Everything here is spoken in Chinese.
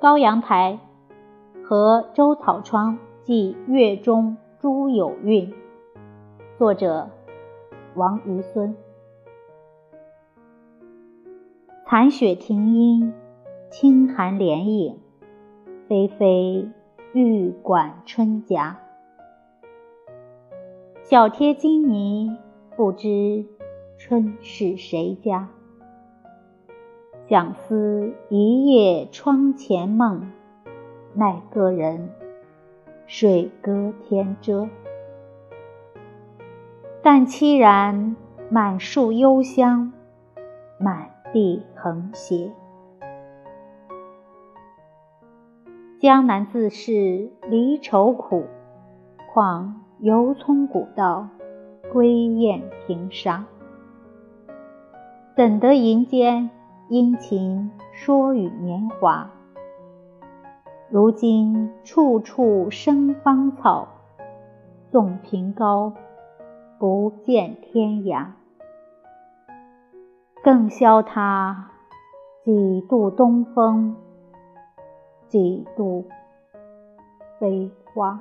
高阳台》和周草窗寄月中诸有韵。作者：王遗孙。残雪停音，清寒帘影，霏霏玉管春夹。小贴金泥，不知春是谁家。想思一夜窗前梦，奈何人，水阁天遮。但凄然，满树幽香，满地横斜。江南自是离愁苦，况犹从古道归雁平沙。怎得银间殷勤说与年华？如今处处生芳草，纵凭高，不见天涯。更消他几度东风。几度飞花。